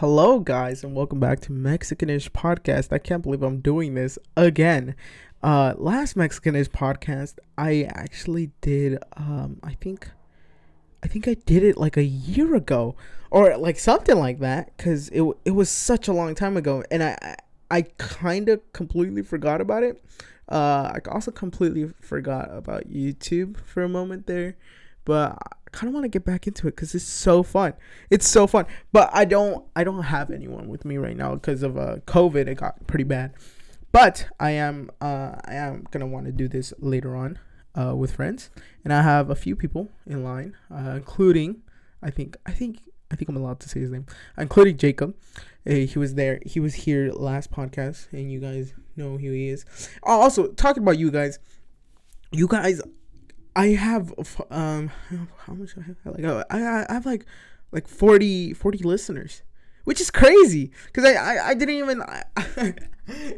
Hello, guys, and welcome back to Mexicanish Podcast. I can't believe I'm doing this again. Uh, last Mexicanish podcast, I actually did. Um, I think, I think I did it like a year ago, or like something like that, because it it was such a long time ago, and I I, I kind of completely forgot about it. Uh, I also completely forgot about YouTube for a moment there, but kind of want to get back into it because it's so fun. It's so fun, but I don't I don't have anyone with me right now because of uh COVID. It got pretty bad, but I am uh I am gonna want to do this later on uh with friends, and I have a few people in line, uh, including I think I think I think I'm allowed to say his name, including Jacob. He was there. He was here last podcast, and you guys know who he is. Also, talking about you guys, you guys I have um how much I have like uh, I I have like like 40 40 listeners, which is crazy because I, I I didn't even I,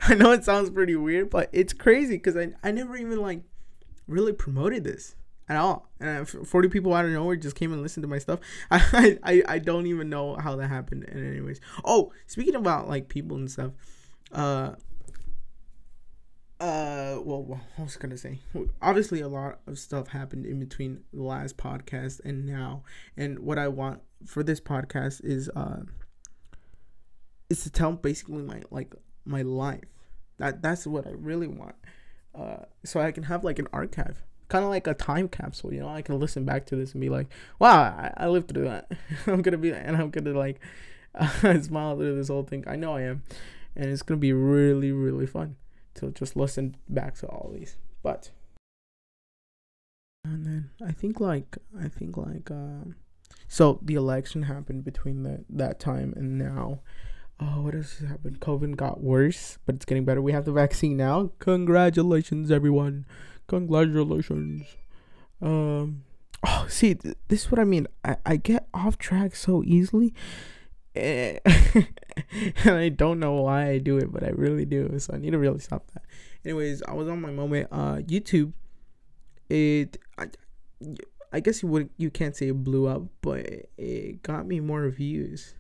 I know it sounds pretty weird, but it's crazy because I I never even like really promoted this at all, and 40 people out of nowhere just came and listened to my stuff. I I I don't even know how that happened. And anyways, oh speaking about like people and stuff, uh well, well i was gonna say? Obviously a lot of stuff happened in between the last podcast and now. And what i want for this podcast is uh is to tell basically my like my life. That that's what i really want. Uh so i can have like an archive. Kind of like a time capsule you know? I can listen back to this and be like wow i, I lived through that. I'm gonna be and i'm gonna like uh, smile through this whole thing. I know i am. And it's gonna be really really fun to just listen back to all these. But and then I think like I think like um so the election happened between the that time and now. Oh, what has happened? COVID got worse, but it's getting better. We have the vaccine now. Congratulations, everyone! Congratulations. Um. Oh, see, th- this is what I mean. I I get off track so easily and I don't know why I do it, but I really do. So I need to really stop that. Anyways, I was on my moment. Uh, YouTube, it, I, I guess you would you can't say it blew up, but it got me more views.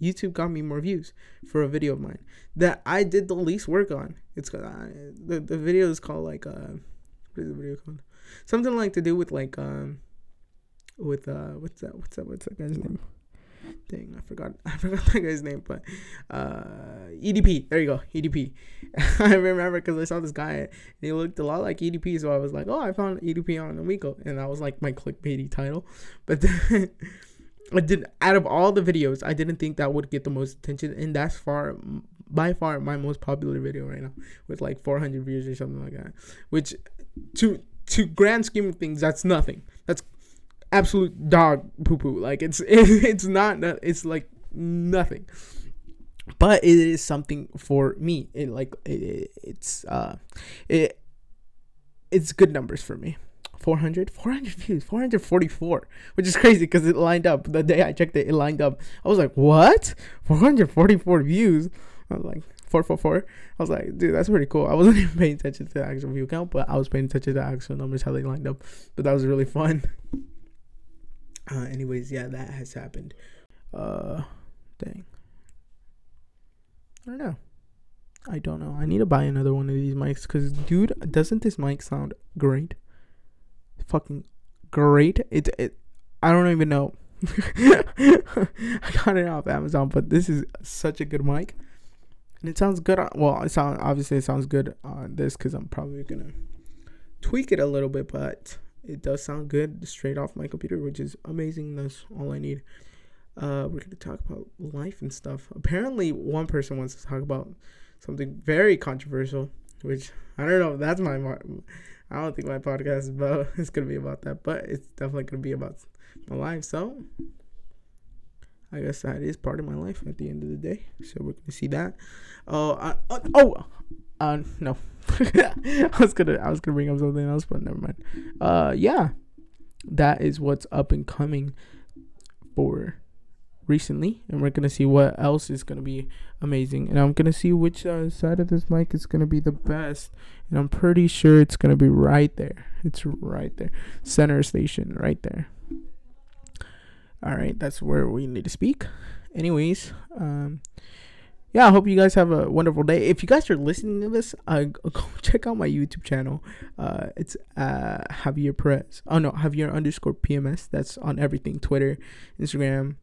YouTube got me more views for a video of mine that I did the least work on. It's uh, the the video is called like uh, what is the video called? Something like to do with like um, with uh, what's that? What's that? What's that guy's name? Dang, I forgot. I forgot that guy's name, but uh, EDP. There you go, EDP. I remember because I saw this guy and he looked a lot like EDP, so I was like, oh, I found EDP on Omegle, and that was like my clickbaity title. But then I did out of all the videos, I didn't think that would get the most attention, and that's far by far my most popular video right now with like 400 views or something like that. Which to to grand scheme of things, that's nothing. Absolute dog poo poo. Like it's it, it's not it's like nothing. But it is something for me. It like it, it's uh it it's good numbers for me. 400 400 views 444 which is crazy because it lined up the day i checked it it lined up i was like what 444 views i was like 444 i was like dude that's pretty cool i wasn't even paying attention to the actual view count but i was paying attention to the actual numbers how they lined up but that was really fun uh, anyways, yeah, that has happened. Uh, dang. I don't know. I don't know. I need to buy another one of these mics because, dude, doesn't this mic sound great? Fucking great. It it. I don't even know. I got it off Amazon, but this is such a good mic, and it sounds good. On, well, it sound obviously it sounds good on this because I'm probably gonna tweak it a little bit, but it does sound good straight off my computer, which is amazing. That's all I need. Uh, we're gonna talk about life and stuff. Apparently, one person wants to talk about something very controversial, which I don't know. That's my. I don't think my podcast is about. It's gonna be about that, but it's definitely gonna be about my life. So, I guess that is part of my life at the end of the day. So we're gonna see that. Uh, uh, oh, uh, no. I was gonna I was gonna bring up something else, but never mind. Uh, yeah, that is what's up and coming for recently, and we're gonna see what else is gonna be amazing, and I'm gonna see which uh, side of this mic is gonna be the best, and I'm pretty sure it's gonna be right there. It's right there, center station, right there. All right, that's where we need to speak, anyways, um, yeah, I hope you guys have a wonderful day. If you guys are listening to this, uh, go check out my YouTube channel. Uh, it's uh, Javier Perez. Oh no, Javier underscore PMS. That's on everything: Twitter, Instagram,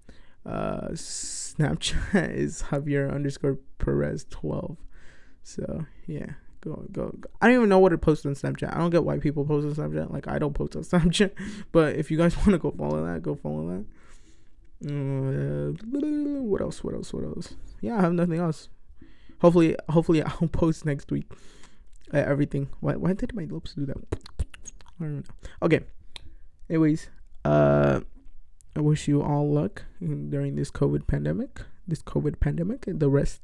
uh, Snapchat is Javier underscore Perez twelve. So yeah, go, go go. I don't even know what to post on Snapchat. I don't get why people post on Snapchat. Like I don't post on Snapchat. But if you guys want to go follow that, go follow that. Uh, what else? What else? What else? Yeah, I have nothing else. Hopefully, hopefully I'll post next week. Uh, everything. Why? Why did my lips do that? I don't know. Okay. Anyways, uh, I wish you all luck during this COVID pandemic. This COVID pandemic, and the rest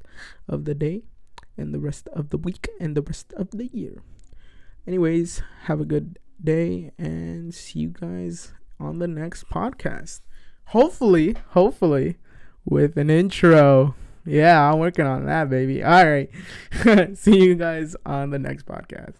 of the day, and the rest of the week, and the rest of the year. Anyways, have a good day, and see you guys on the next podcast hopefully, hopefully, with an intro. Yeah, I'm working on that, baby. All right. See you guys on the next podcast.